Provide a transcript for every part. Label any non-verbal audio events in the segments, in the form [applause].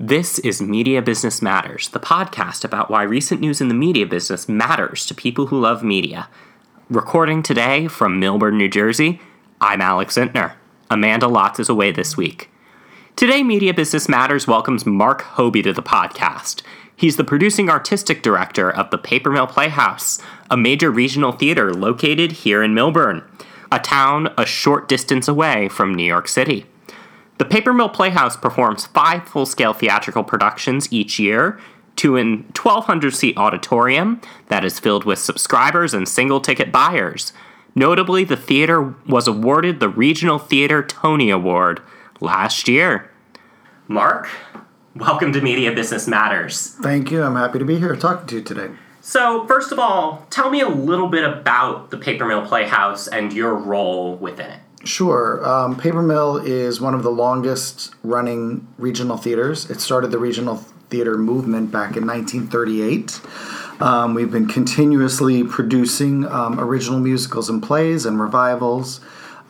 This is Media Business Matters, the podcast about why recent news in the media business matters to people who love media. Recording today from Millburn, New Jersey, I'm Alex Zintner. Amanda Lotz is away this week. Today, Media Business Matters welcomes Mark Hoebee to the podcast. He's the producing artistic director of the Paper Mill Playhouse, a major regional theater located here in Millburn, a town a short distance away from New York City. The Paper Mill Playhouse performs five full scale theatrical productions each year to an 1,200 seat auditorium that is filled with subscribers and single ticket buyers. Notably, the theater was awarded the Regional Theater Tony Award last year. Mark, welcome to Media Business Matters. Thank you. I'm happy to be here talking to you today. So, first of all, tell me a little bit about the Paper Mill Playhouse and your role within it. Sure. Um, Paper Mill is one of the longest running regional theaters. It started the regional theater movement back in 1938. Um, we've been continuously producing um, original musicals and plays and revivals.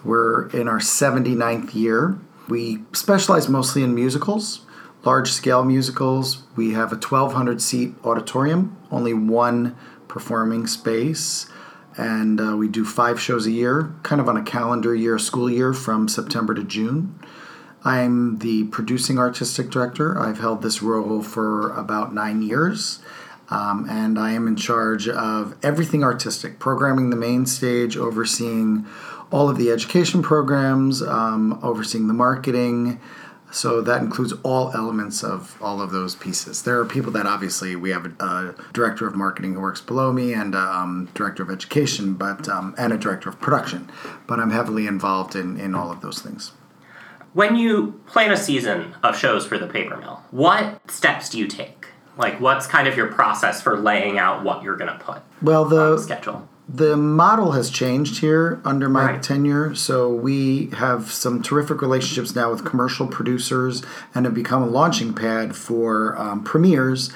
We're in our 79th year. We specialize mostly in musicals, large scale musicals. We have a 1,200 seat auditorium, only one performing space and uh, we do five shows a year, kind of on a calendar year, school year from September to June. I'm the producing artistic director. I've held this role for about nine years. Um, and I am in charge of everything artistic, programming the main stage, overseeing all of the education programs, um, overseeing the marketing, so that includes all elements of all of those pieces. There are people that obviously we have a, a director of marketing who works below me and a um, director of education, but um, and a director of production. But I'm heavily involved in in all of those things. When you plan a season of shows for the paper mill, what steps do you take? Like, what's kind of your process for laying out what you're going to put? Well, the, the schedule the model has changed here under my right. tenure. So we have some terrific relationships now with commercial producers and have become a launching pad for um, premieres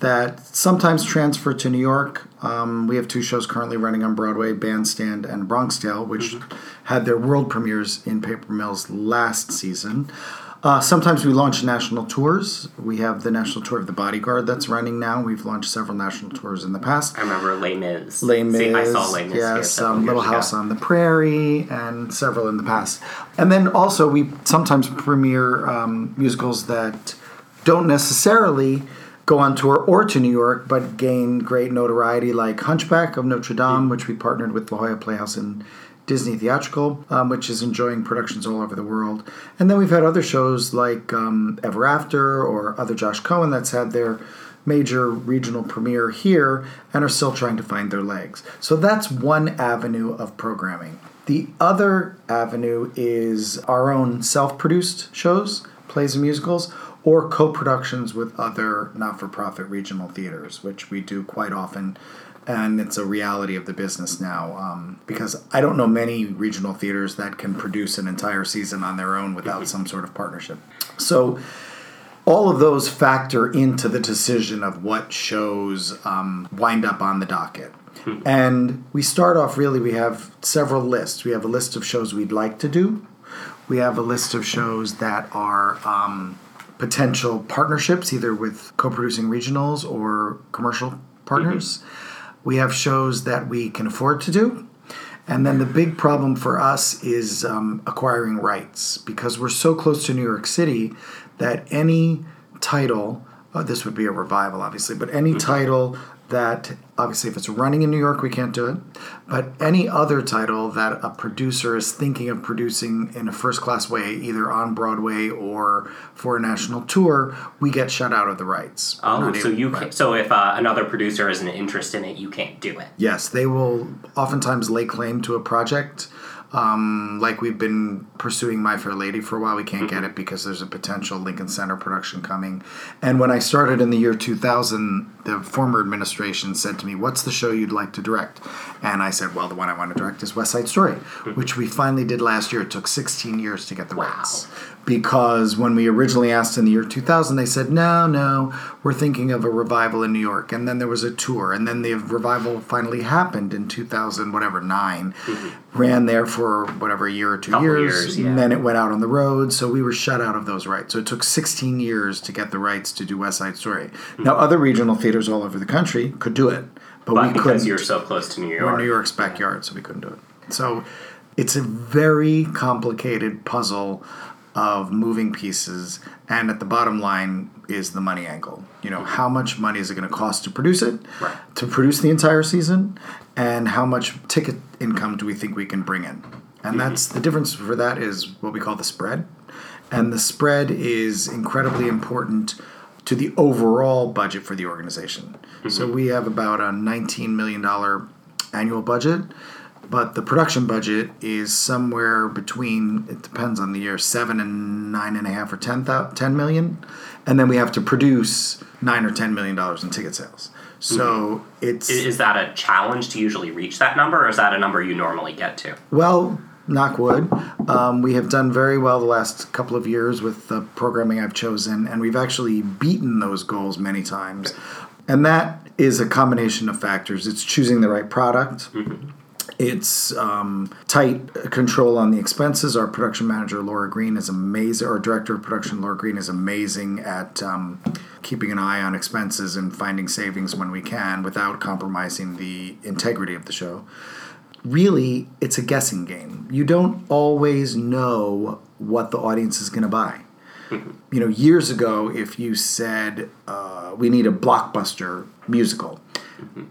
that sometimes transfer to New York. Um, we have two shows currently running on Broadway Bandstand and Bronx Tale, which mm-hmm. had their world premieres in Paper Mills last season. Uh, sometimes we launch national tours. We have the national tour of the Bodyguard that's running now. We've launched several national tours in the past. I remember Les Mis. Les Mis. See, I saw Les Mis. Yes, um, Little House ago. on the Prairie, and several in the past. And then also we sometimes premiere um, musicals that don't necessarily go on tour or to New York, but gain great notoriety, like Hunchback of Notre Dame, mm-hmm. which we partnered with La Jolla Playhouse in Disney Theatrical, um, which is enjoying productions all over the world. And then we've had other shows like um, Ever After or other Josh Cohen that's had their major regional premiere here and are still trying to find their legs. So that's one avenue of programming. The other avenue is our own self produced shows, plays, and musicals, or co productions with other not for profit regional theaters, which we do quite often and it's a reality of the business now um, because I don't know many regional theaters that can produce an entire season on their own without some sort of partnership. So all of those factor into the decision of what shows um, wind up on the docket. And we start off really, we have several lists. We have a list of shows we'd like to do, we have a list of shows that are um, potential partnerships, either with co producing regionals or commercial partners. Mm-hmm. We have shows that we can afford to do. And then the big problem for us is um, acquiring rights because we're so close to New York City that any title, uh, this would be a revival obviously, but any mm-hmm. title that obviously if it's running in New York we can't do it. But any other title that a producer is thinking of producing in a first class way either on Broadway or for a national tour we get shut out of the rights. Oh so you can, so if uh, another producer has an interest in it you can't do it? Yes they will oftentimes lay claim to a project um, like we've been pursuing My Fair Lady for a while. We can't mm-hmm. get it because there's a potential Lincoln Center production coming. And when I started in the year 2000, the former administration said to me, What's the show you'd like to direct? And I said, Well, the one I want to direct is West Side Story, mm-hmm. which we finally did last year. It took 16 years to get the wow. rights because when we originally asked in the year 2000, they said, no, no, we're thinking of a revival in New York. And then there was a tour. And then the revival finally happened in 2000, whatever, 9. Mm-hmm. Ran there for whatever, a year or two Couple years. years, yeah. And then it went out on the road. So we were shut out of those rights. So it took 16 years to get the rights to do West Side Story. Hmm. Now, other regional theaters all over the country could do it. But, But we because couldn't. you're so close to New York. We're New York's backyard, so we couldn't do it. So it's a very complicated puzzle of moving pieces, and at the bottom line is the money angle. You know, how much money is it going to cost to produce it, Right. to produce the entire season, and how much ticket income do we think we can bring in? And mm-hmm. that's the difference for that is what we call the spread. And the spread is incredibly important to the overall budget for the organization. Mm-hmm. So we have about a $19 million annual budget, but the production budget is somewhere between, it depends on the year, seven and nine and a half or 10, thou- 10 million. And then we have to produce nine or $10 million in ticket sales. So it's. Is that a challenge to usually reach that number, or is that a number you normally get to? Well, knock wood. Um, we have done very well the last couple of years with the programming I've chosen, and we've actually beaten those goals many times. And that is a combination of factors. It's choosing the right product. It's um, tight control on the expenses. Our production manager Laura Green is amazing. Our director of production Laura Green is amazing at um, keeping an eye on expenses and finding savings when we can without compromising the integrity of the show really it's a guessing game. You don't always know what the audience is going to buy. You know, years ago, if you said uh, we need a blockbuster musical,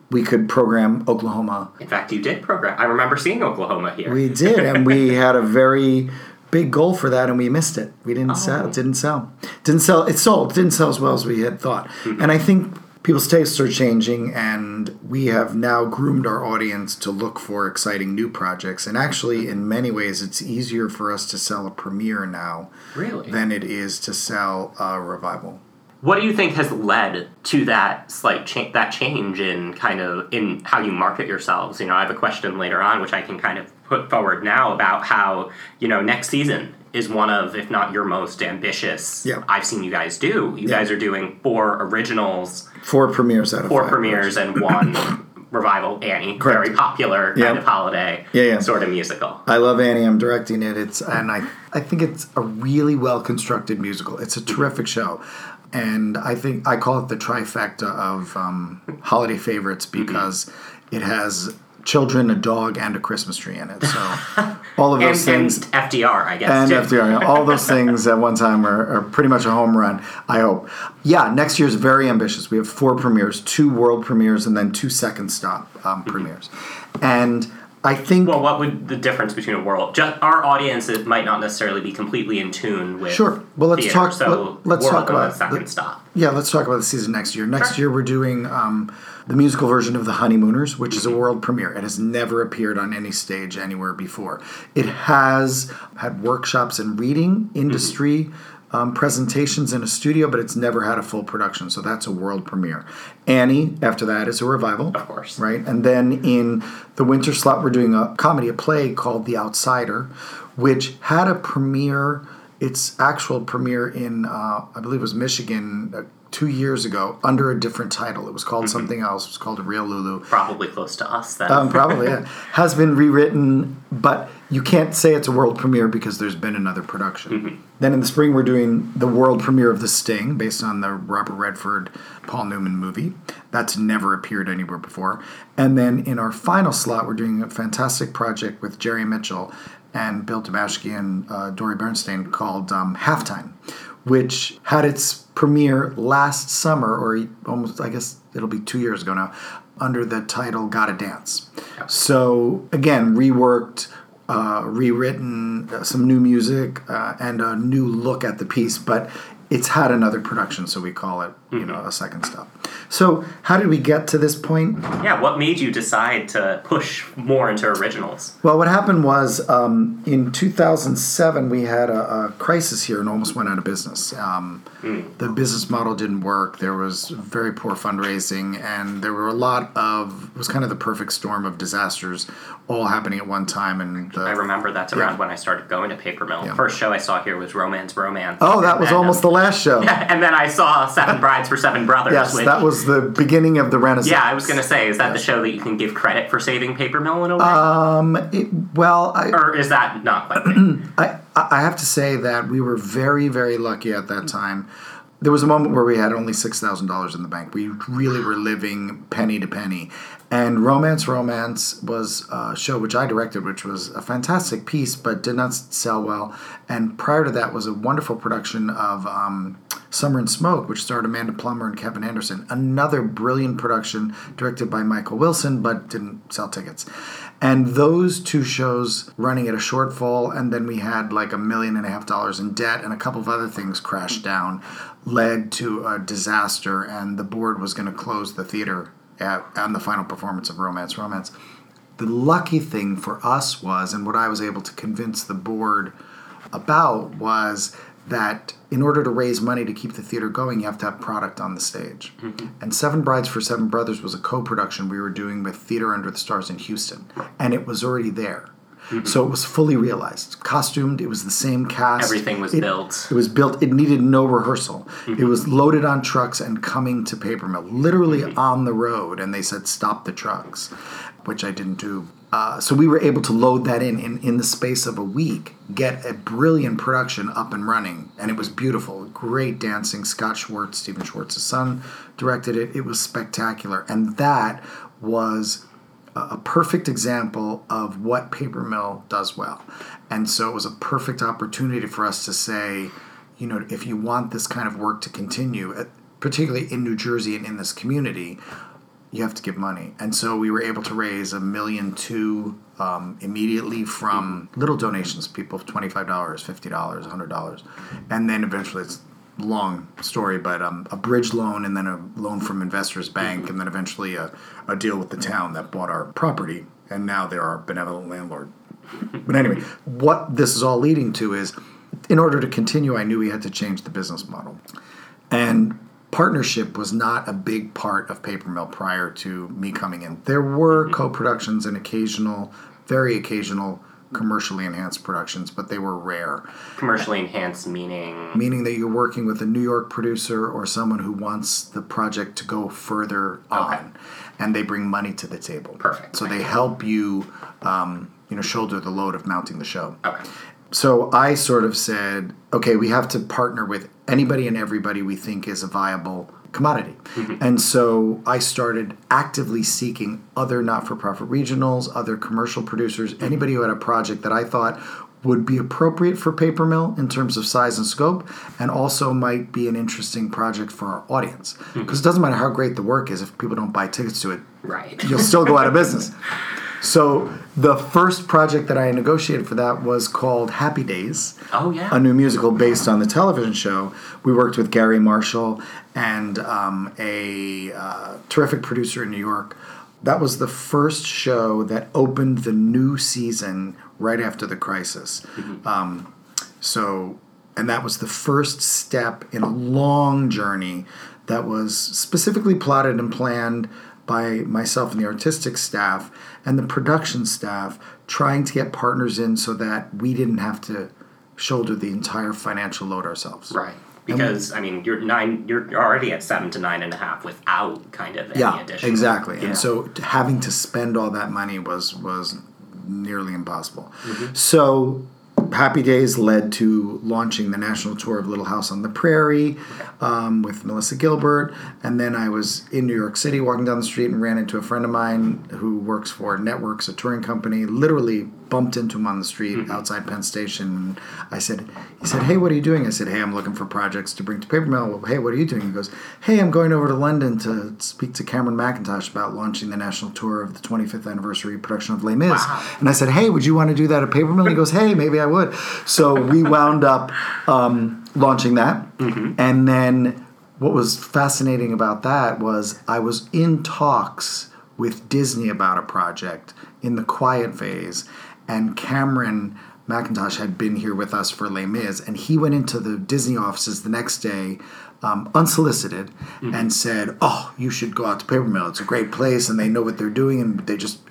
we could program Oklahoma. In fact, you did program. I remember seeing Oklahoma here. We did, and we [laughs] had a very big goal for that, and we missed it. We didn't oh. sell. It didn't sell. Didn't sell. It sold. Didn't sell as well as we had thought. Mm-hmm. And I think people's tastes are changing, and we have now groomed our audience to look for exciting new projects. And actually, in many ways, it's easier for us to sell a premiere now Really? than it is to sell a revival. What do you think has led to that slight cha- that change in kind of in how you market yourselves? You know, I have a question later on which I can kind of put forward now about how you know next season is one of, if not your most ambitious. Yeah. I've seen you guys do. You Yeah. guys are doing four originals, Four premieres out of four premieres, and one [coughs] revival. Annie, Correct. very popular kind Yeah. of holiday Yeah, yeah. sort of musical. I love Annie. I'm directing it. It's and I I think it's a really well constructed musical. It's a terrific show, and I think I call it the trifecta of um, holiday favorites because it has children, a dog, and a Christmas tree in it. So [laughs] all of those and things. FDR, I guess. And too. FDR, all those things at one time are, are pretty much a home run. I hope. Yeah, next year's very ambitious. We have four premieres, two world premieres, and then two second stop um, premieres. And I think Well, what would the difference between a world? Just our audience it might not necessarily be completely in tune with. Sure. Well, let's theater, talk- So let- let's world talk about second the- stop. Yeah, let's talk about the season next year. Next Sure. year, we're doing um, the musical version of The Honeymooners, which is a world premiere. It has never appeared on any stage anywhere before. It has had workshops and reading industry. Um, presentations in a studio, but it's never had a full production, so that's a world premiere. Annie, after that, is a revival, Of course. right? And then in the winter slot, we're doing a comedy, a play called The Outsider, which had a premiere, its actual premiere in, uh, I believe it was Michigan uh, two years ago, under a different title. It was called something else. It was called A Real Lulu. Probably close to us then. Um, probably, yeah. [laughs] Has been rewritten, but you can't say it's a world premiere because there's been another production. Then in the spring, we're doing the world premiere of The Sting, based on the Robert Redford, Paul Newman movie. That's never appeared anywhere before. And then in our final slot, we're doing a fantastic project with Jerry Mitchell and Bill Damaschke and uh, Dori Berinstein called um, Halftime, which had its premiere last summer, or almost, I guess it'll be two years ago now, under the title Gotta Dance. So, again, reworked, uh, rewritten, uh, some new music, uh, and a new look at the piece. But it's had another production, so we call it, you know, a second stop. So, how did we get to this point? Yeah, what made you decide to push more into originals? Well, what happened was um, in 2007 we had a, a, crisis here and almost went out of business. Um, mm. The business model didn't work. There was very poor fundraising, and there were a lot of it was kind of the perfect storm of disasters all happening at one time. And the, I remember that's around yeah. when I started going to Paper Mill. Yeah. First show I saw here was Romance Romance. Oh, that was almost the last show. [laughs] and then I saw Seven Brides [laughs] for Seven Brothers. yes, which, that was the beginning of the Renaissance. Yeah, I was going to say, is that yes. the show that you can give credit for saving Paper Mill in a way? Um, it, well, I, or is that not quite? [clears throat] I I have to say that we were very very lucky at that time there was a moment where we had only six thousand dollars in the bank. We really were living penny to penny, and Romance Romance was a show which I directed, which was a fantastic piece, but did not sell well. And prior to that was a wonderful production of um, Summer and Smoke, which starred Amanda Plummer and Kevin Anderson. Another brilliant production directed by Michael Wilson, but didn't sell tickets. And those two shows running at a shortfall, and then we had like a million and a half dollars in debt, and a couple of other things crashed down, led to a disaster, and the board was going to close the theater at, on the final performance of Romance Romance. The lucky thing for us was, and what I was able to convince the board about was that in order to raise money to keep the theater going, you have to have product on the stage. Mm-hmm. And Seven Brides for Seven Brothers was a co production we were doing with Theater Under the Stars in Houston, and it was already there. Mm-hmm. So it was fully realized, costumed. It was the same cast. Everything was it, built. It was built. It needed no rehearsal. Mm-hmm. It was loaded on trucks and coming to Paper Mill, literally mm-hmm. on the road. And they said, "Stop the trucks," which I didn't do uh, so we were able to load that in, in in the space of a week, get a brilliant production up and running, and it was beautiful. Great dancing. Scott Schwartz, Stephen Schwartz's son, directed it. It was spectacular, and that was a, perfect example of what Paper Mill does well. And so it was a perfect opportunity for us to say, you know, if you want this kind of work to continue, particularly in New Jersey and in this community, you have to give money. And so we were able to raise a million two um, immediately from little donations, people $25, $50, $100. And then eventually it's long story, but um, a bridge loan and then a loan from Investors Bank and then eventually a, a deal with the town that bought our property. And now they're our benevolent landlord. but anyway, what this is all leading to is in order to continue, I knew we had to change the business model. And partnership was not a big part of Paper Mill prior to me coming in. There were mm-hmm. co-productions and occasional, very occasional commercially enhanced productions, but they were rare. Commercially enhanced meaning meaning that you're working with a New York producer or someone who wants the project to go further on, and they bring money to the table. Perfect. So they help you, um, you know, shoulder the load of mounting the show. Okay. So I sort of said, okay, we have to partner with anybody and everybody we think is a viable commodity. Mm-hmm. And so I started actively seeking other not for profit regionals, other commercial producers, mm-hmm. anybody who had a project that I thought would be appropriate for Paper Mill in terms of size and scope, and also might be an interesting project for our audience. Because mm-hmm. it doesn't matter how great the work is, if people don't buy tickets to it, right. you'll still go out of [laughs] business. So the first project that I negotiated for that was called Happy Days. Oh yeah, a new musical based on the television show. We worked with Gary Marshall and um, a uh, terrific producer in New York. That was the first show that opened the new season right after the crisis. Mm-hmm. Um, so, and that was the first step in a long journey that was specifically plotted and planned by myself and the artistic staff and the production staff trying to get partners in so that we didn't have to shoulder the entire financial load ourselves. Right. Because I mean, you're nine. You're already at seven to nine and a half without kind of any yeah, additional. exactly. Yeah. And so having to spend all that money was was nearly impossible. Mm-hmm. So Happy Days led to launching the national tour of Little House on the Prairie um, with Melissa Gilbert. And then I was in New York City walking down the street and ran into a friend of mine who works for Networks, a touring company, literally bumped into him on the street outside Penn Station. And I said, he said, hey, what are you doing? I said, hey, I'm looking for projects to bring to Paper Mill. Well, hey, what are you doing? He goes, hey, I'm going over to London to speak to Cameron Mackintosh about launching the national tour of the 25th anniversary production of Les Mis. And I said, hey, would you want to do that at Paper Mill? He goes, hey, maybe I would. So we wound up um, launching that. And then what was fascinating about that was I was in talks with Disney about a project in the quiet phase, and Cameron Mackintosh had been here with us for Les Mis, and he went into the Disney offices the next day. Um, unsolicited and said, "Oh, you should go out to Paper Mill. It's a great place, and they know what they're doing, and they just,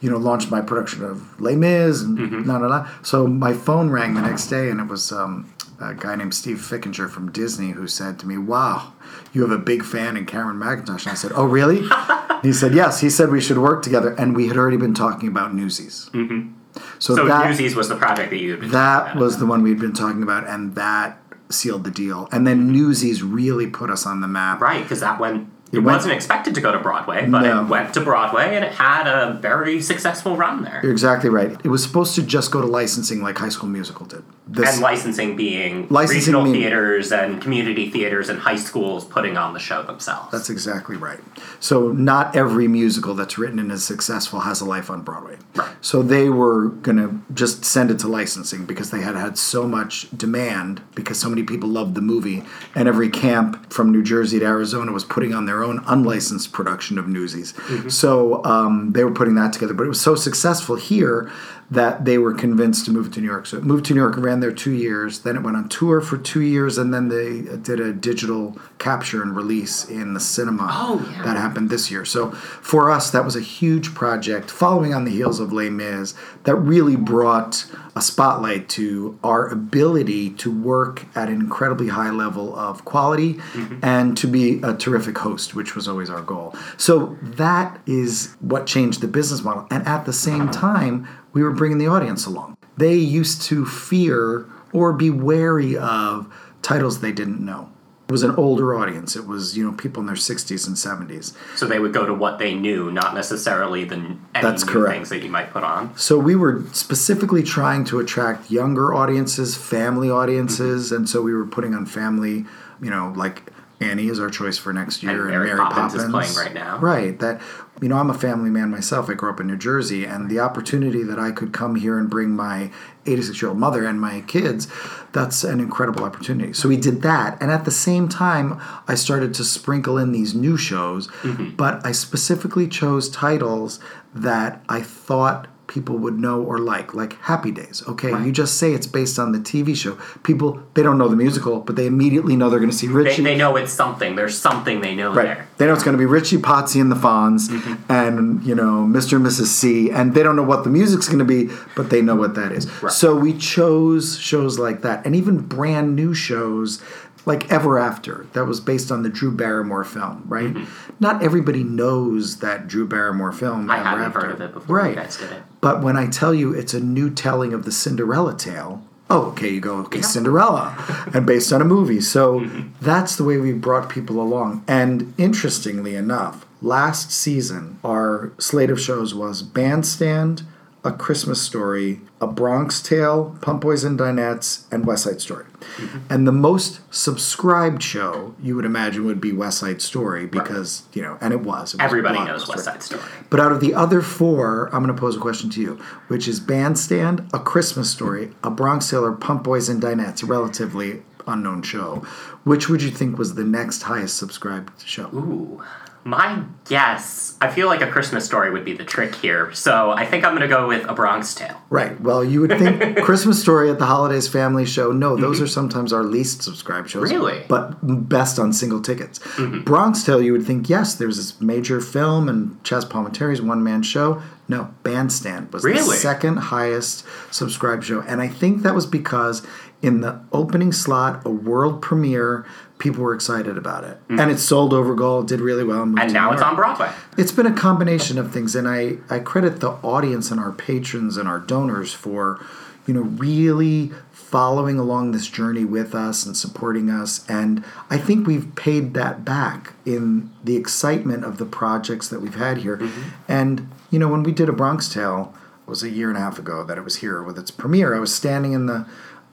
you know, launched my production of Les Mis and na na na." So my phone rang the next day, and it was um, a guy named Steve Fickinger from Disney who said to me, "Wow, you have a big fan in Cameron Mackintosh." And I said, "Oh, really?" [laughs] he said, "Yes." He said we should work together, and we had already been talking about Newsies. Mm-hmm. So, So that Newsies was the project that you had been that about. was the one we'd been talking about, and that sealed the deal. And then Newsies really put us on the map. Right, because that went. It, went- wasn't expected to go to Broadway, but No. it went to Broadway and it had a very successful run there. You're exactly right. It was supposed to just go to licensing like High School Musical did. This, and licensing being Licensing regional meaning- theaters and community theaters and high schools putting on the show themselves. That's exactly right. So not every musical that's written and is successful has a life on Broadway. Right. So they were going to just send it to licensing because they had had so much demand because so many people loved the movie and every camp from New Jersey to Arizona was putting on their own unlicensed production of Newsies. So um, they were putting that together, but it was so successful here that they were convinced to move to New York. So it moved to New York, ran there two years, then it went on tour for two years, and then they did a digital capture and release in the cinema. Oh, yeah. That happened this year. So for us, that was a huge project following on the heels of Les Mis that really brought a spotlight to our ability to work at an incredibly high level of quality mm-hmm. and to be a terrific host, which was always our goal. So that is what changed the business model. And at the same time, we were bringing the audience along. They used to fear or be wary of titles they didn't know. It was an older audience. It was, you know, people in their 60s and 70s. so they would go to what they knew, not necessarily the That's new correct. things that you might put on. So we were specifically trying to attract younger audiences, family audiences, and so we were putting on family, you know, like Annie is our choice for next year, And and, Mary Mary Poppins Poppins is playing right now. Right. That you know, I'm a family man myself. I grew up in New Jersey, and the opportunity that I could come here and bring my 86 year old mother and my kids, that's an incredible opportunity. So we did that, and at the same time, I started to sprinkle in these new shows, Mm-hmm. but I specifically chose titles that I thought people would know or like like happy days okay you just say it's based on the tv show people they don't know the musical but they immediately know they're going to see They, richie they know it's something. There's something they know Right. there. They know it's going to be Richie Potsie and the Fonz mm-hmm. and, you know, Mr. and Mrs. C. And they don't know what the music's going to be, but they know what that is. Right. So we chose shows like that and even brand new shows like Ever After that was based on the Drew Barrymore film, right? Not everybody knows that Drew Barrymore film. Mm-hmm. I Ever hadn't After. heard of it before Right. you guys did it. But when I tell you it's a new telling of the Cinderella tale, oh, okay, you go, okay, Cinderella, and based on a movie. So that's the way we brought people along. And interestingly enough, last season, our slate of shows was Bandstand, A Christmas Story, A Bronx Tale, Pump Boys and Dinettes, and West Side Story. Mm-hmm. And the most subscribed show you would imagine would be West Side Story because, you know, and it was. It was Everybody knows. West Side Story. But out of the other four, I'm going to pose a question to you, which is Bandstand, A Christmas Story, A Bronx Tale, or Pump Boys and Dinettes, a relatively unknown show. Which would you think was the next highest subscribed show? Ooh. My guess, I feel like a Christmas story would be the trick here. So I think I'm going to go with A Bronx Tale. Right. Well, you would think [laughs] Christmas Story at the Holidays Family Show. No, those mm-hmm. are sometimes our least subscribed shows. Really? But best on single tickets. Mm-hmm. Bronx Tale, you would think, yes, there's this major film and Chaz Palminteri's one man show. No, Bandstand was the second highest subscribed show. And I think that was because in the opening slot, a world premiere, people were excited about it. Mm. And it sold over goal, did really well. And now it's on Broadway. It's been a combination of things, and I, I credit the audience and our patrons and our donors for, you know, really following along this journey with us and supporting us. And I think we've paid that back in the excitement of the projects that we've had here. Mm-hmm. And, you know, when we did A Bronx Tale, was a year and a half ago that it was here with its premiere. I was standing in the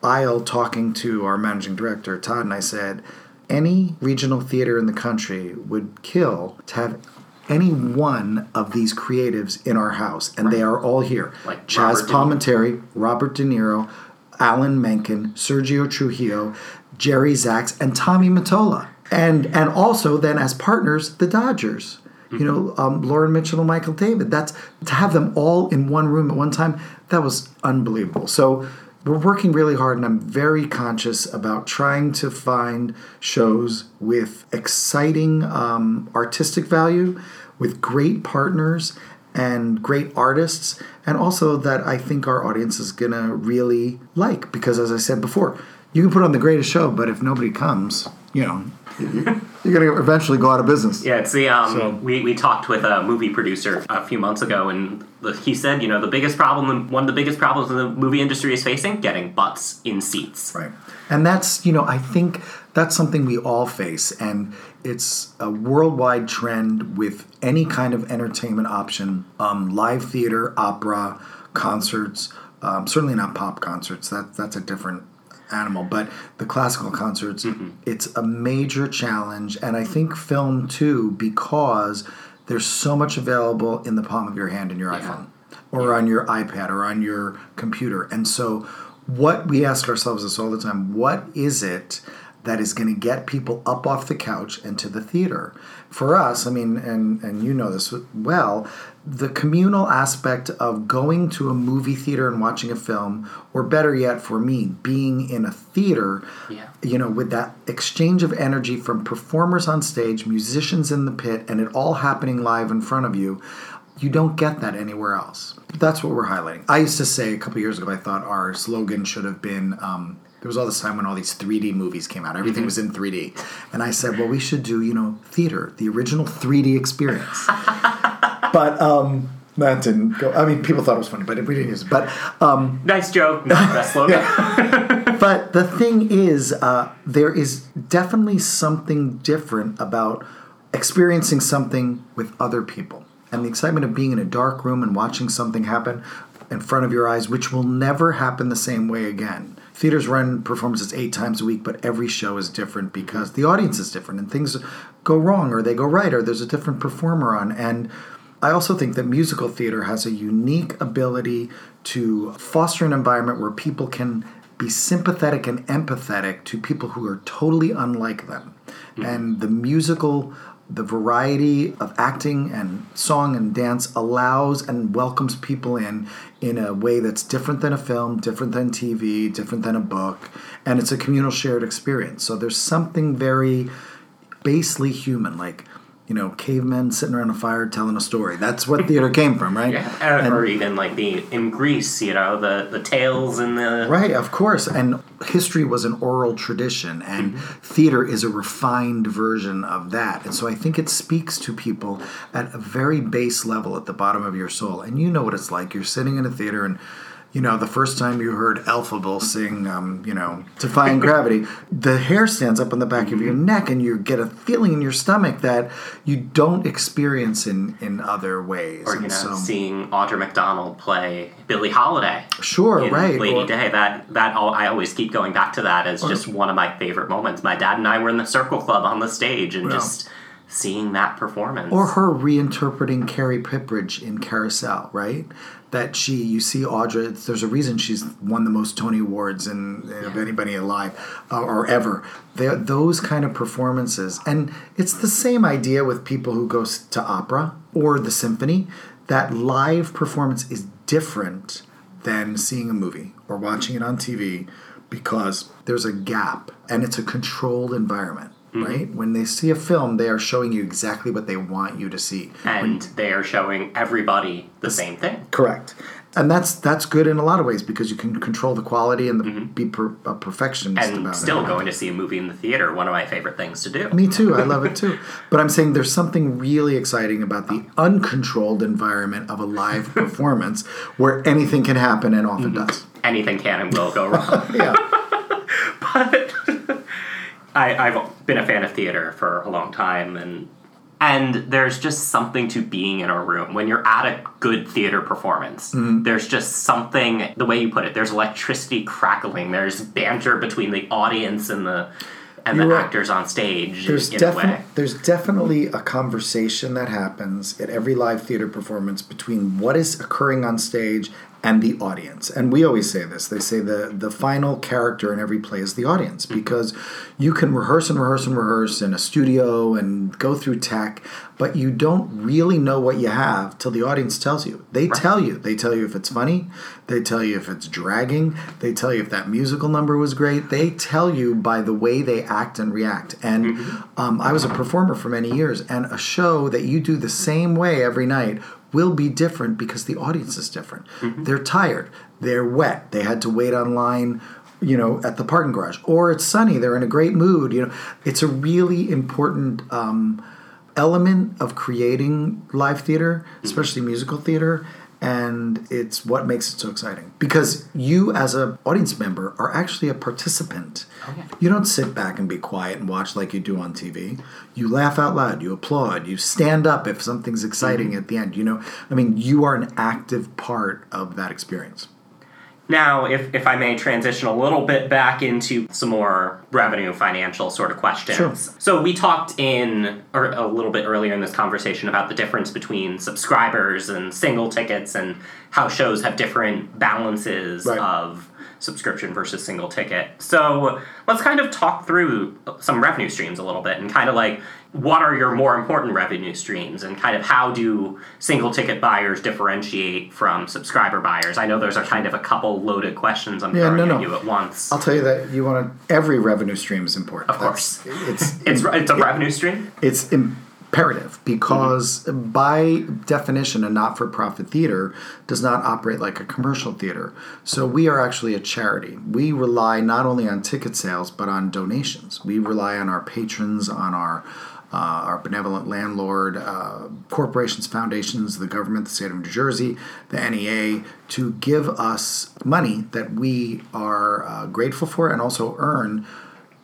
aisle talking to our managing director, Todd, and I said, any regional theater in the country would kill to have any one of these creatives in our house, and they are all here. Like Chaz Robert Palminteri, Robert De Niro, Alan Menken, Sergio Trujillo, Jerry Zaks, and Tommy Mottola. And and also then as partners, the Dodgers. You know, um, Lauren Mitchell and Michael David. That's to have them all in one room at one time. That was unbelievable. So we're working really hard, and I'm very conscious about trying to find shows with exciting um, artistic value, with great partners and great artists, and also that I think our audience is gonna really like. Because as I said before, you can put on the greatest show, but if nobody comes, you know, you're gonna eventually go out of business. Yeah, it's the um. So- We we talked with a movie producer a few months ago, and the, he said, you know, the biggest problem, one of the biggest problems the movie industry is facing, getting butts in seats. Right. And that's, you know, I think that's something we all face. And it's a worldwide trend with any kind of entertainment option um, live theater, opera, concerts, um, certainly not pop concerts. That, that's a different animal. But the classical concerts, it's a major challenge. And I think film too, because there's so much available in the palm of your hand in your iPhone or on your iPad or on your computer. And so, what we ask ourselves this all the time what is it that is going to get people up off the couch and to the theater? For us, I mean, and, and you know this well, the communal aspect of going to a movie theater and watching a film, or better yet, for me, being in a theater, Yeah. you know, with that exchange of energy from performers on stage, musicians in the pit, and it all happening live in front of you, you don't get that anywhere else. That's what we're highlighting. I used to say a couple years ago, I thought our slogan should have been. Um, there was all this time when all these 3D movies came out. Everything was in 3D, and I said, "Well, we should do you know theater, the original 3D experience." [laughs] but um, that didn't go. I mean, people thought it was funny, but we didn't use it. But um, Nice joke, not best slogan. [laughs] but the thing is, uh, there is definitely something different about experiencing something with other people. And the excitement of being in a dark room and watching something happen in front of your eyes, which will never happen the same way again. Theaters run performances eight times a week, but every show is different because the audience is different and things go wrong or they go right or there's a different performer on. And I also think that musical theater has a unique ability to foster an environment where people can be sympathetic and empathetic to people who are totally unlike them. Mm-hmm. And the musical, the variety of acting and song and dance allows and welcomes people in in a way that's different than a film, different than TV, different than a book. And it's a communal shared experience. So there's something very basely human, like, you know, cavemen sitting around a fire telling a story. That's what theater [laughs] came from, right? Yeah, or, or even like the in Greece, you know, the the tales and the Right, of course. And history was an oral tradition, and mm-hmm. theater is a refined version of that. And so I think it speaks to people at a very base level at the bottom of your soul. And you know what it's like. You're sitting in a theater and you know, the first time you heard Elphaba sing, um, you know, Defying Gravity, the hair stands up on the back of your neck and you get a feeling in your stomach that you don't experience in, in other ways. or you And know, so- seeing Audra McDonald play Billie Holiday. Sure, right. Lady or- Day. That that all, I always keep going back to that as just one of my favorite moments. My dad and I were in the Circle Club on the stage and Yeah. just seeing that performance. or her reinterpreting Carrie Pipperidge in Carousel, right? That she, you see Audra. There's a reason she's won the most Tony Awards in, of anybody alive uh, or ever. They're, those kind of performances, and it's the same idea with people who go to opera or the symphony. That live performance is different than seeing a movie or watching it on TV because there's a gap and it's a controlled environment. Mm-hmm. Right? When they see a film, they are showing you exactly what they want you to see. and they are showing everybody the same thing. Correct. And that's that's good in a lot of ways because you can control the quality and the, mm-hmm. be per, a perfectionist And still it. going to see a movie in the theater, one of my favorite things to do. Me too. I love it too. But I'm saying there's something really exciting about the oh. uncontrolled environment of a live [laughs] performance where anything can happen and often mm-hmm. does. Anything can and will go wrong. [laughs] Yeah. [laughs] but I, I've been a fan of theater for a long time, and And there's just something to being in a room. When you're at a good theater performance, Mm-hmm. there's just something, the way you put it, there's electricity crackling, there's banter between the audience and the and the You're right. actors on stage There's there's definitely a conversation that happens at every live theater performance between what is occurring on stage and the audience. And we always say this. They say the the final character in every play is the audience because you can rehearse and rehearse and rehearse in a studio and go through tech, but you don't really know what you have till the audience tells you. They tell you. They tell you if it's funny, they tell you if it's dragging, they tell you if that musical number was great. They tell you by the way they act and react. And um, I was a performer for many years, and a show that you do the same way every night will be different because the audience is different. They're tired, they're wet, they had to wait online. You know, at the parking garage, or it's sunny. They're in a great mood. You know, it's a really important um, element of creating live theater, especially musical theater, and it's what makes it so exciting because you as a audience member are actually a participant. You don't sit back and be quiet and watch like you do on TV. You laugh out loud, you applaud, you stand up if something's exciting mm-hmm. at the end. You know, I mean, you are an active part of that experience. Now, if, if I may transition a little bit back into some more revenue financial sort of questions. Sure. So we talked in or a little bit earlier in this conversation about the difference between subscribers and single tickets and how shows have different balances Right. of subscription versus single ticket. So let's kind of talk through some revenue streams a little bit and kind of like what are your more important revenue streams and kind of how do single ticket buyers differentiate from subscriber buyers? I know those are kind of a couple loaded questions I'm Yeah, throwing no, at no. you at once. I'll tell you that you want to, every revenue stream is important. Of course. That's- it's [laughs] it's it's a revenue stream. it's imperative because by definition a not-for-profit theater does not operate like a commercial theater. So we are actually a charity. We rely not only on ticket sales but on donations. We rely on our patrons on our uh, our benevolent landlord, uh, corporations, foundations, the government, the state of New Jersey, the NEA, to give us money that we are uh, grateful for and also earn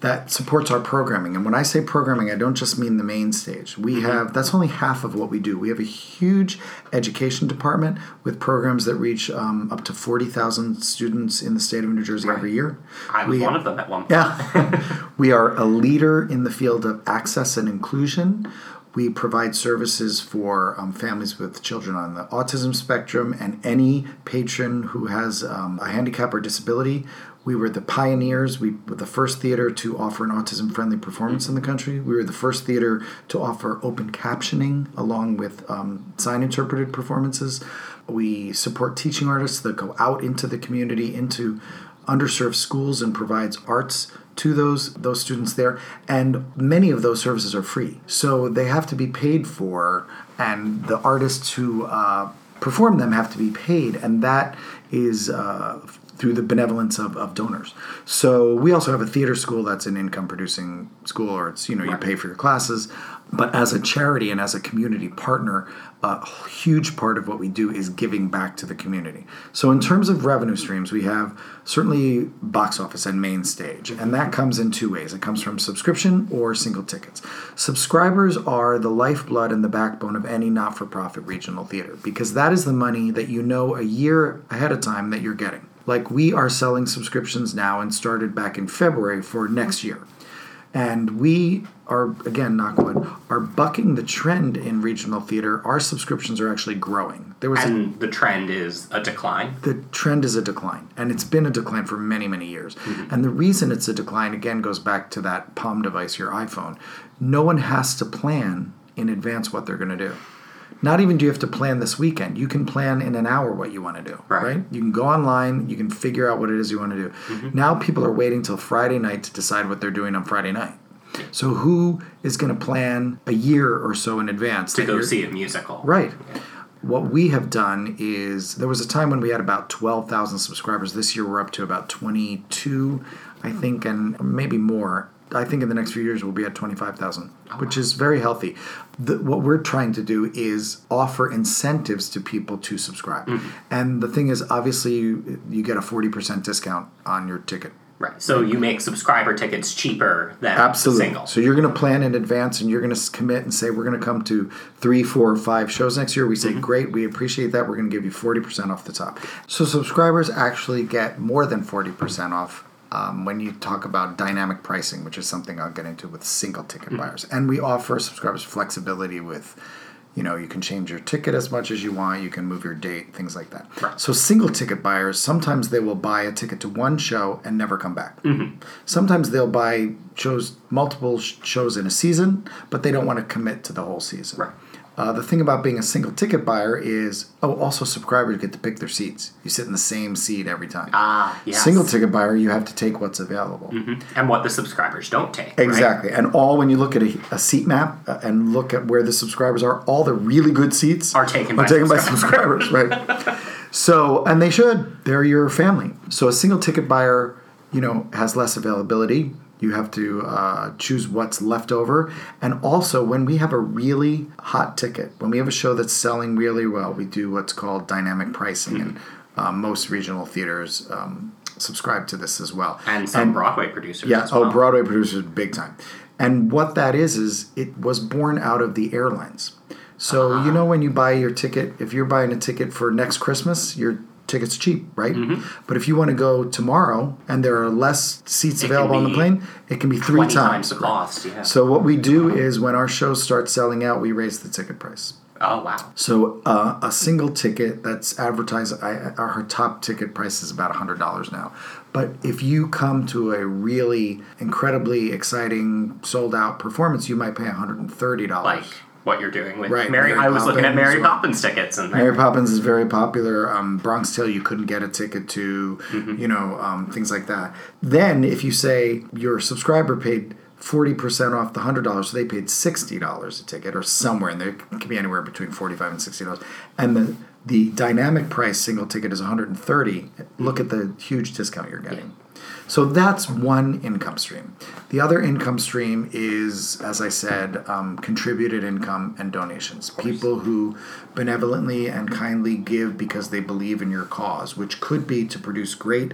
that supports our programming. And when I say programming, I don't just mean the main stage. We have that's only half of what we do. We have a huge education department with programs that reach um, up to forty thousand students in the state of New Jersey every year. I was We- one of them at one point. yeah. [laughs] we are a leader in the field of access and inclusion. We provide services for um, families with children on the autism spectrum and any patron who has um, a handicap or disability. We were the pioneers. We were the first theater to offer an autism friendly performance in the country. We were the first theater to offer open captioning along with um, sign interpreted performances. We support teaching artists that go out into the community, into underserved schools and provides arts to those those students there and many of those services are free so they have to be paid for and the artists who uh, perform them have to be paid and that is uh, through the benevolence of, of donors so we also have a theater school that's an income producing school or it's you know you pay for your classes but as a charity and as a community partner a huge part of what we do is giving back to the community. So, in terms of revenue streams, we have certainly box office and main stage, and that comes in two ways it comes from subscription or single tickets. Subscribers are the lifeblood and the backbone of any not for profit regional theater because that is the money that you know a year ahead of time that you're getting. Like we are selling subscriptions now and started back in February for next year. And we are, again, knock wood, are bucking the trend in regional theater. Our subscriptions are actually growing. There was a, the trend is a decline. the trend is a decline, and it's been a decline for many, many years. Mm-hmm. And the reason it's a decline, again, goes back to that palm device, your iPhone. No one has to plan in advance what they're going to do. Not even do you have to plan this weekend. You can plan in an hour what you want to do, Right. right? You can go online, you can figure out what it is you want to do. Mm-hmm. Now people are waiting till Friday night to decide what they're doing on Friday night. So who is going to plan a year or so in advance To go see a musical. Right. What we have done is there was a time when we had about 12,000 subscribers. This year we're up to about 22, I think, and maybe more. I think in the next few years we'll be at 25,000, which is very healthy. The, what we're trying to do is offer incentives to people to subscribe. And the thing is, obviously, you, you get a 40% discount on your ticket Right. So you make subscriber tickets cheaper than Absolutely. single. So you're going to plan in advance and you're going to commit and say, we're going to come to three, four, five shows next year. We say, Mm-hmm. great, we appreciate that. We're going to give you 40% off the top. So subscribers actually get more than 40% off. Um, when you talk about dynamic pricing, which is something I'll get into with single ticket Mm-hmm. buyers, and we offer subscribers flexibility with, you know, you can change your ticket as much as you want, you can move your date, things like that. Right. So single ticket buyers, sometimes they will buy a ticket to one show and never come back. Mm-hmm. Sometimes they'll buy shows, multiple shows in a season, but they don't want to commit to the whole season. Right. Uh, the thing about being a single ticket buyer is, oh, also subscribers get to pick their seats. You sit in the same seat every time. Ah, yes. Single ticket buyer, you have to take what's available. And what the subscribers don't take. right? Exactly. And all when you look at a, a seat map uh, and look at where the subscribers are, all the really good seats Are taken by taken by subscribers, [laughs] right? So, and they should. They're your family. So, a single ticket buyer, you know, has less availability. You have to uh, choose what's left over. And also, when we have a really hot ticket, when we have a show that's selling really well, we do what's called dynamic pricing. And uh, most regional theaters um, subscribe to this as well. And some Broadway producers. Yeah, as well. oh, Broadway producers, big time. And what that is is it was born out of the airlines. So Ah. you know when you buy your ticket, if you're buying a ticket for next Christmas, your ticket's cheap, right? Mm-hmm. But if you want to go tomorrow and there are less seats It available on the plane, it can be three 20 times the cost. Yeah. So what we do is when our shows start selling out, we raise the ticket price. oh wow. So uh, a single ticket that's advertised, I, our top ticket price is about hundred dollars now. But if you come to a really incredibly exciting sold out performance, you might pay one hundred and thirty dollars. Like what you're doing with Right, Mary. Mary I was looking at Mary. Poppins tickets and Mary Poppins is very popular. Um, Bronx Tale, you couldn't get a ticket to, you know, um, things like that. Then, if you say your subscriber paid forty percent off the hundred dollars, so they paid sixty dollars a ticket, or somewhere in there, it can be anywhere between forty-five and sixty dollars, and the the dynamic price single ticket is one hundred and thirty. Look at the huge discount you're getting. So that's one income stream. The other income stream is, as I said, um, contributed income and donations. People who benevolently and kindly give because they believe in your cause, which could be to produce great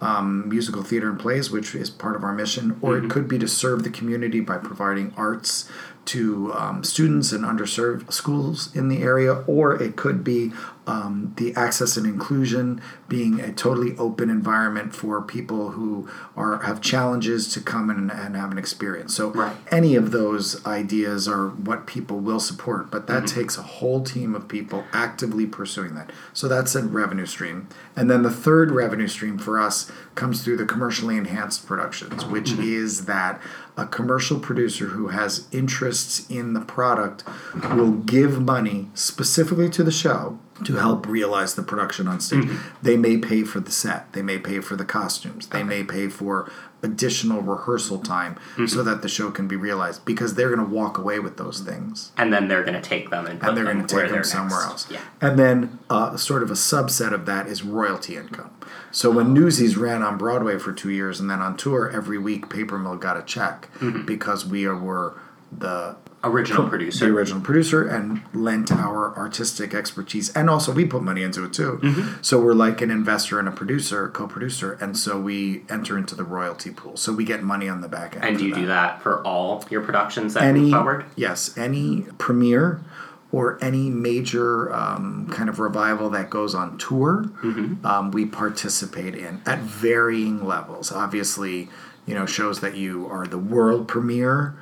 um, musical theater and plays, which is part of our mission, or it could be to serve the community by providing arts to um, students in underserved schools in the area, or it could be um, the access and inclusion being a totally open environment for people who are have challenges to come in and have an experience. So Right. any of those ideas are what people will support, but that takes a whole team of people actively pursuing that. So that's a revenue stream. And then the third revenue stream for us comes through the commercially enhanced productions, which is that a commercial producer who has interests in the product will give money specifically to the show to help realize the production on stage. Mm-hmm. They may pay for the set, they may pay for the costumes, they may pay for additional rehearsal time mm-hmm. so that the show can be realized because they're going to walk away with those things and then they're going to take them and, put and they're them going to take them somewhere next. else. Yeah. And then uh, sort of a subset of that is royalty income. So when Newsies ran on Broadway for two years and then on tour every week, Paper Mill got a check mm-hmm. because we were the Original producer. the original producer and lent our artistic expertise and also we put money into it too Mm-hmm. so we're like an investor and a producer co-producer and so we enter into the royalty pool so we get money on the back end And you do that for all your productions that any move forward? yes any premiere or any major um, kind of revival that goes on tour Mm-hmm. um, we participate in at varying levels obviously you know shows that you are the world premiere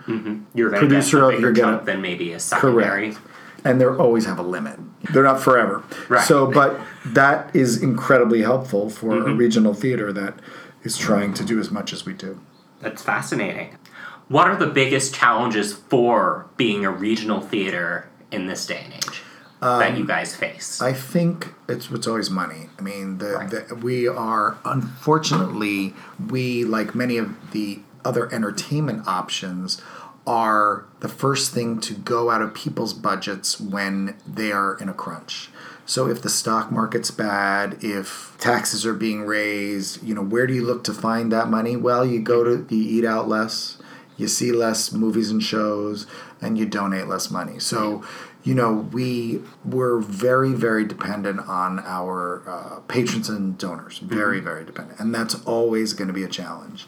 You're going Producer of- your you're than maybe a secondary. Correct. And they always have a limit. They're not forever. Right. So, but that is incredibly helpful for Mm-hmm. a regional theater that is trying to do as much as we do. That's fascinating. What are the biggest challenges for being a regional theater in this day and age that you guys face? Um, I think it's it's always money. I mean, the, Right. the we are unfortunately we like many of the other entertainment options are the first thing to go out of people's budgets when they are in a crunch. So if the stock market's bad, if taxes are being raised, you know, where do you look to find that money? Well, you go to you eat out less, you see less movies and shows, and you donate less money. So, you know, we we're very, very dependent on our uh, patrons and donors. Very, very dependent, and that's always going to be a challenge.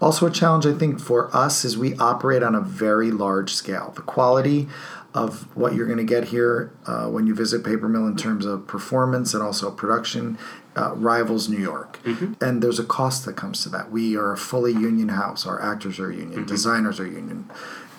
Also, a challenge I think for us is we operate on a very large scale. The quality of what you're going to get here uh, when you visit Paper Mill in terms of performance and also production uh, rivals New York. And there's a cost that comes to that. We are a fully union house. Our actors are union, designers are union.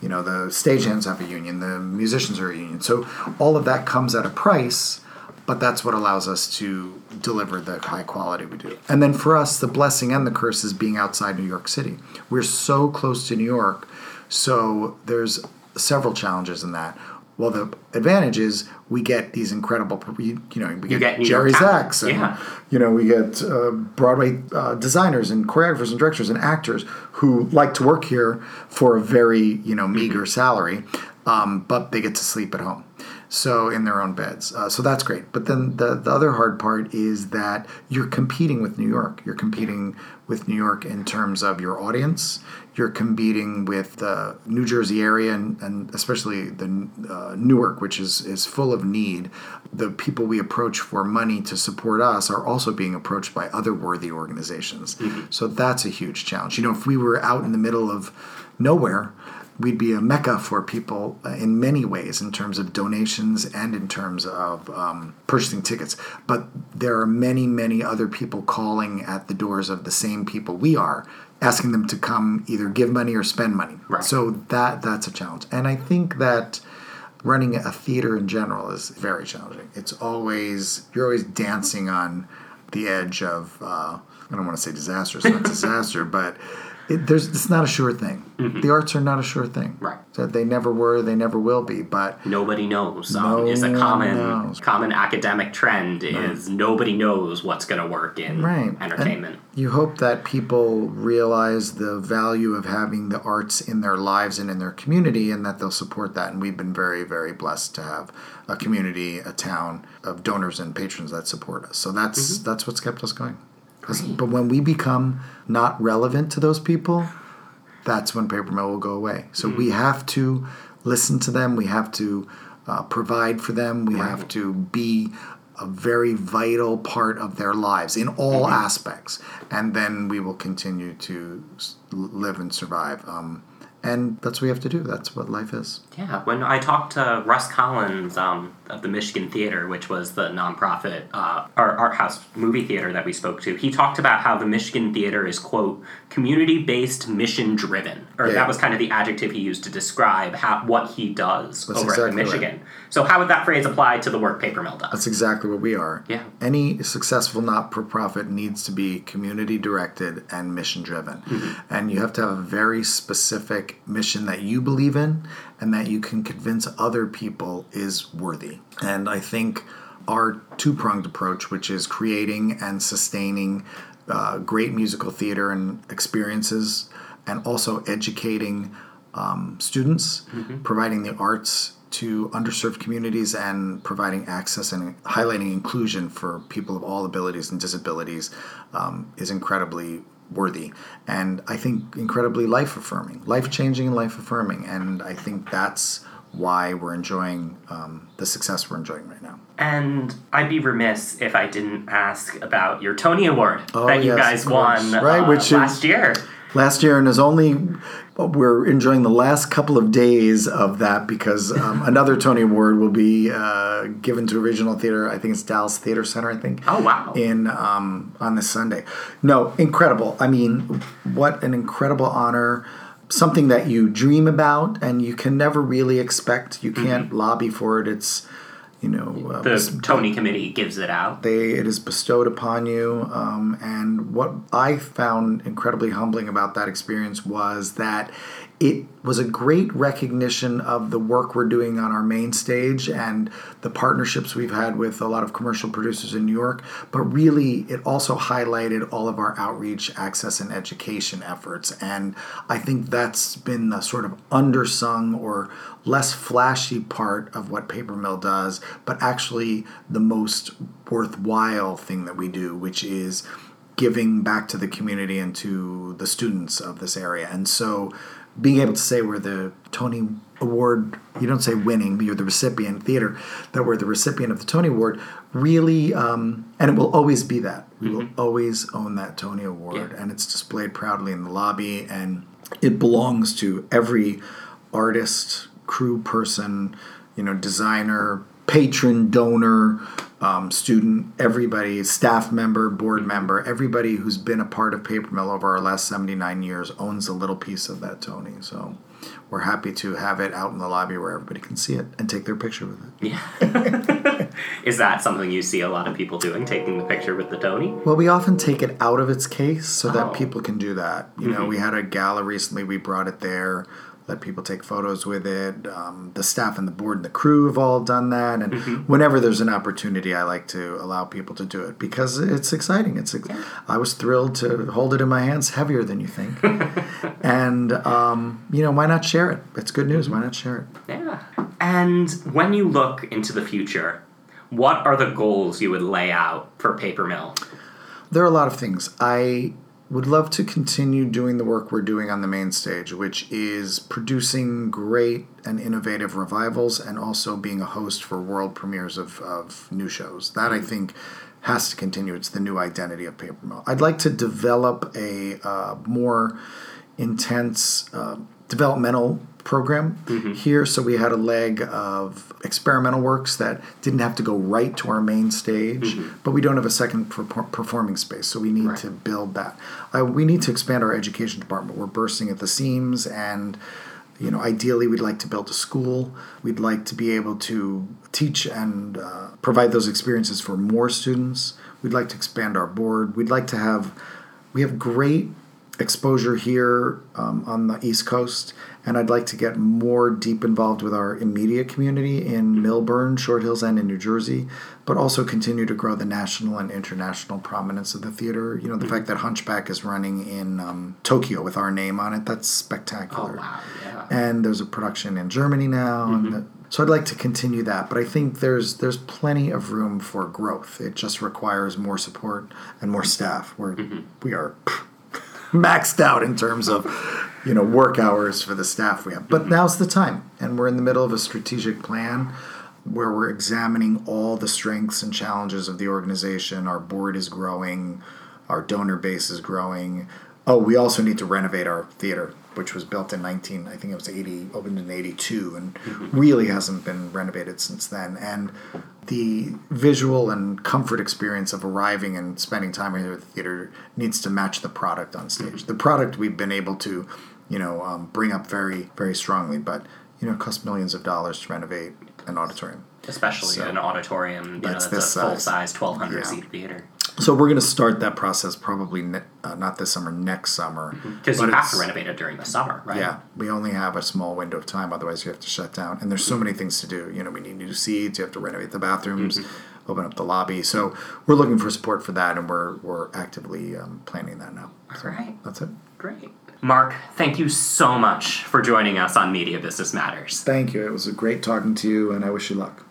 You know, the stagehands have a union, the musicians are a union. So all of that comes at a price, but that's what allows us to deliver the high quality we do. And then for us, the blessing and the curse is being outside New York City. We're so close to New York, so there's several challenges in that. Well, the advantage is we get these incredible, you, know, we get, get Jerry. Zaks, and Yeah. you know, we get uh, Broadway uh, designers and choreographers and directors and actors who like to work here for a very you know meager salary, um, but they get to sleep at home, so in their own beds. Uh, so that's great. But then the the other hard part is that you're competing with New York. You're competing with New York in terms of your audience. You're competing with the New Jersey area and, and especially the uh, Newark, which is, is full of need. The people we approach for money to support us are also being approached by other worthy organizations. So that's a huge challenge. You know, if we were out in the middle of nowhere, we'd be a mecca for people uh, in many ways in terms of donations and in terms of um, purchasing tickets. But there are many, many other people calling at the doors of the same people we are, asking them to come either give money or spend money. Right. So that that's a challenge, and I think that running a theater in general is very challenging. It's always you're always dancing on the edge of uh, I don't want to say disaster. It's not [laughs] disaster, but it, there's it's not a sure thing. The arts are not a sure thing. Right. So they never were. They never will be. But Nobody knows. Um, No is a common knows. common academic trend is nobody knows what's going to work in right entertainment. And you hope that people realize the value of having the arts in their lives and in their community, and that they'll support that. And we've been very, very blessed to have a community, a town of donors and patrons that support us. So that's that's what's kept us going. But when we become not relevant to those people, that's when paper mill will go away. So we have to listen to them. We have to uh, provide for them. We have to be a very vital part of their lives in all aspects, and then we will continue to live and survive. Um, and that's what we have to do. That's what life is. Yeah, when I talked to Russ Collins um, of the Michigan Theater, which was the nonprofit uh, art, art house movie theater that we spoke to, he talked about how the Michigan Theater is, quote, community based, mission driven. Or Yeah. that was kind of the adjective he used to describe how, what he does That's over at exactly right. Michigan. So, how would that phrase apply to the work Paper Mill does? That's exactly what we are. Yeah. Any successful not for profit needs to be community directed and mission driven. And you have to have a very specific mission that you believe in and that you can convince other people is worthy. And I think our two pronged approach, which is creating and sustaining uh, great musical theater and experiences, and also educating um, students, providing the arts to underserved communities, and providing access and highlighting inclusion for people of all abilities and disabilities um, is incredibly worthy and I think incredibly life affirming, life changing and life affirming. And I think that's why we're enjoying um, the success we're enjoying right now. And I'd be remiss if I didn't ask about your Tony Award Oh, that you yes, guys won Right, uh, which is- last year. Last year and is only we're enjoying the last couple of days of that because um, [laughs] another Tony Award will be uh, given to Original Theater. I think it's Dallas Theater Center. I think. Oh, wow. In um, on this Sunday, no, incredible. I mean, what an incredible honor. Something that you dream about and you can never really expect. You can't lobby for it. It's you know uh, The Tony Committee gives it out. they it is bestowed upon you um, and what i found incredibly humbling about that experience was that it was a great recognition of the work we're doing on our main stage and the partnerships we've had with a lot of commercial producers in New York, but really it also highlighted all of our outreach, access, and education efforts. And I think that's been the sort of undersung or less flashy part of what Paper Mill does, but actually the most worthwhile thing that we do, which is giving back to the community and to the students of this area. And so being able to say we're the Tony Award, you don't say winning, but you're the recipient theater, that we're the recipient of the Tony Award, really, um, and it will always be that. We will always own that Tony Award, Yeah. and it's displayed proudly in the lobby, and it belongs to every artist, crew person, you know, designer, patron, donor, um, student, everybody, staff member, board member, everybody who's been a part of Paper Mill over our last 79 years owns a little piece of that Tony. So we're happy to have it out in the lobby where everybody can see it and take their picture with it. Yeah. [laughs] Is that something you see a lot of people doing, taking the picture with the Tony? Well, we often take it out of its case so Oh. that people can do that. You know, we had a gala recently, we brought it there, let people take photos with it. Um, the staff and the board and the crew have all done that. And whenever there's an opportunity, I like to allow people to do it because it's exciting. It's ex- I was thrilled to hold it in my hands, heavier than you think. [laughs] and, um, you know, why not share it? It's good news. Why not share it? Yeah. And when you look into the future, what are the goals you would lay out for Paper Mill? There are a lot of things. I would love to continue doing the work we're doing on the main stage, which is producing great and innovative revivals and also being a host for world premieres of, of new shows. That I think has to continue. It's the new identity of Paper Mill. I'd like to develop a uh, more intense uh, developmental program here. So we had a leg of experimental works that didn't have to go right to our main stage, but we don't have a second per- performing space. So we need Right. to build that. Uh, we need to expand our education department. We're bursting at the seams and you know, ideally, we'd like to build a school. We'd like to be able to teach and uh, provide those experiences for more students. We'd like to expand our board. We'd like to have, we have great exposure here um, on the East Coast, and I'd like to get more deep involved with our immediate community in Millburn, Short Hills, and in New Jersey, but also continue to grow the national and international prominence of the theater. You know, the fact that Hunchback is running in um, Tokyo with our name on it, that's spectacular Oh, wow. Yeah. and there's a production in Germany now. And the- so I'd like to continue that, but I think there's there's plenty of room for growth. It just requires more support and more staff. We're we are maxed out in terms of you know work hours for the staff we have. But mm-hmm. now's the time, and we're in the middle of a strategic plan where we're examining all the strengths and challenges of the organization. Our board is growing, our donor base is growing. Oh, we also need to renovate our theater, which was built in 19, I think it was 80, opened in 82, and really hasn't been renovated since then. And the visual and comfort experience of arriving and spending time here at the theater needs to match the product on stage. The product we've been able to, you know, um, bring up very, very strongly, but you know, it costs millions of dollars to renovate an auditorium. Especially So- an auditorium, you know, That's that's this a full size. size 1,200 Yeah. seat theater. So we're going to start that process probably ne- uh, not this summer, next summer. Because But you have to renovate it during the summer, right? Yeah, we only have a small window of time. Otherwise, you have to shut down. And there's so many things to do. You know, we need new seats. You have to renovate the bathrooms, open up the lobby. So we're looking for support for that, and we're we're actively um, planning that now. All right. That's it. Great. Mark, thank you so much for joining us on Media Business Matters. Thank you. It was a great talking to you, and I wish you luck.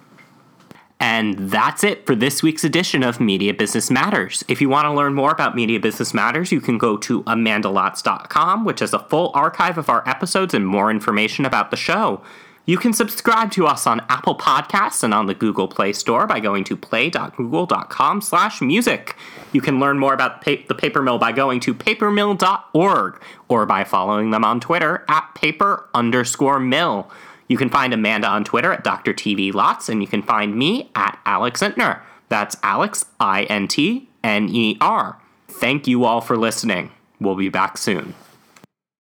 And that's it for this week's edition of Media Business Matters. If you want to learn more about Media Business Matters, you can go to amandalotz.com, which has a full archive of our episodes and more information about the show. You can subscribe to us on Apple Podcasts and on the Google Play Store by going to play.google.com slash music. You can learn more about the Paper Mill by going to papermill.org or by following them on Twitter at paper underscore mill. You can find Amanda on Twitter at Dr. TV Lotz, and you can find me at Alex Intner. That's Alex, I N T N E R. Thank you all for listening. We'll be back soon.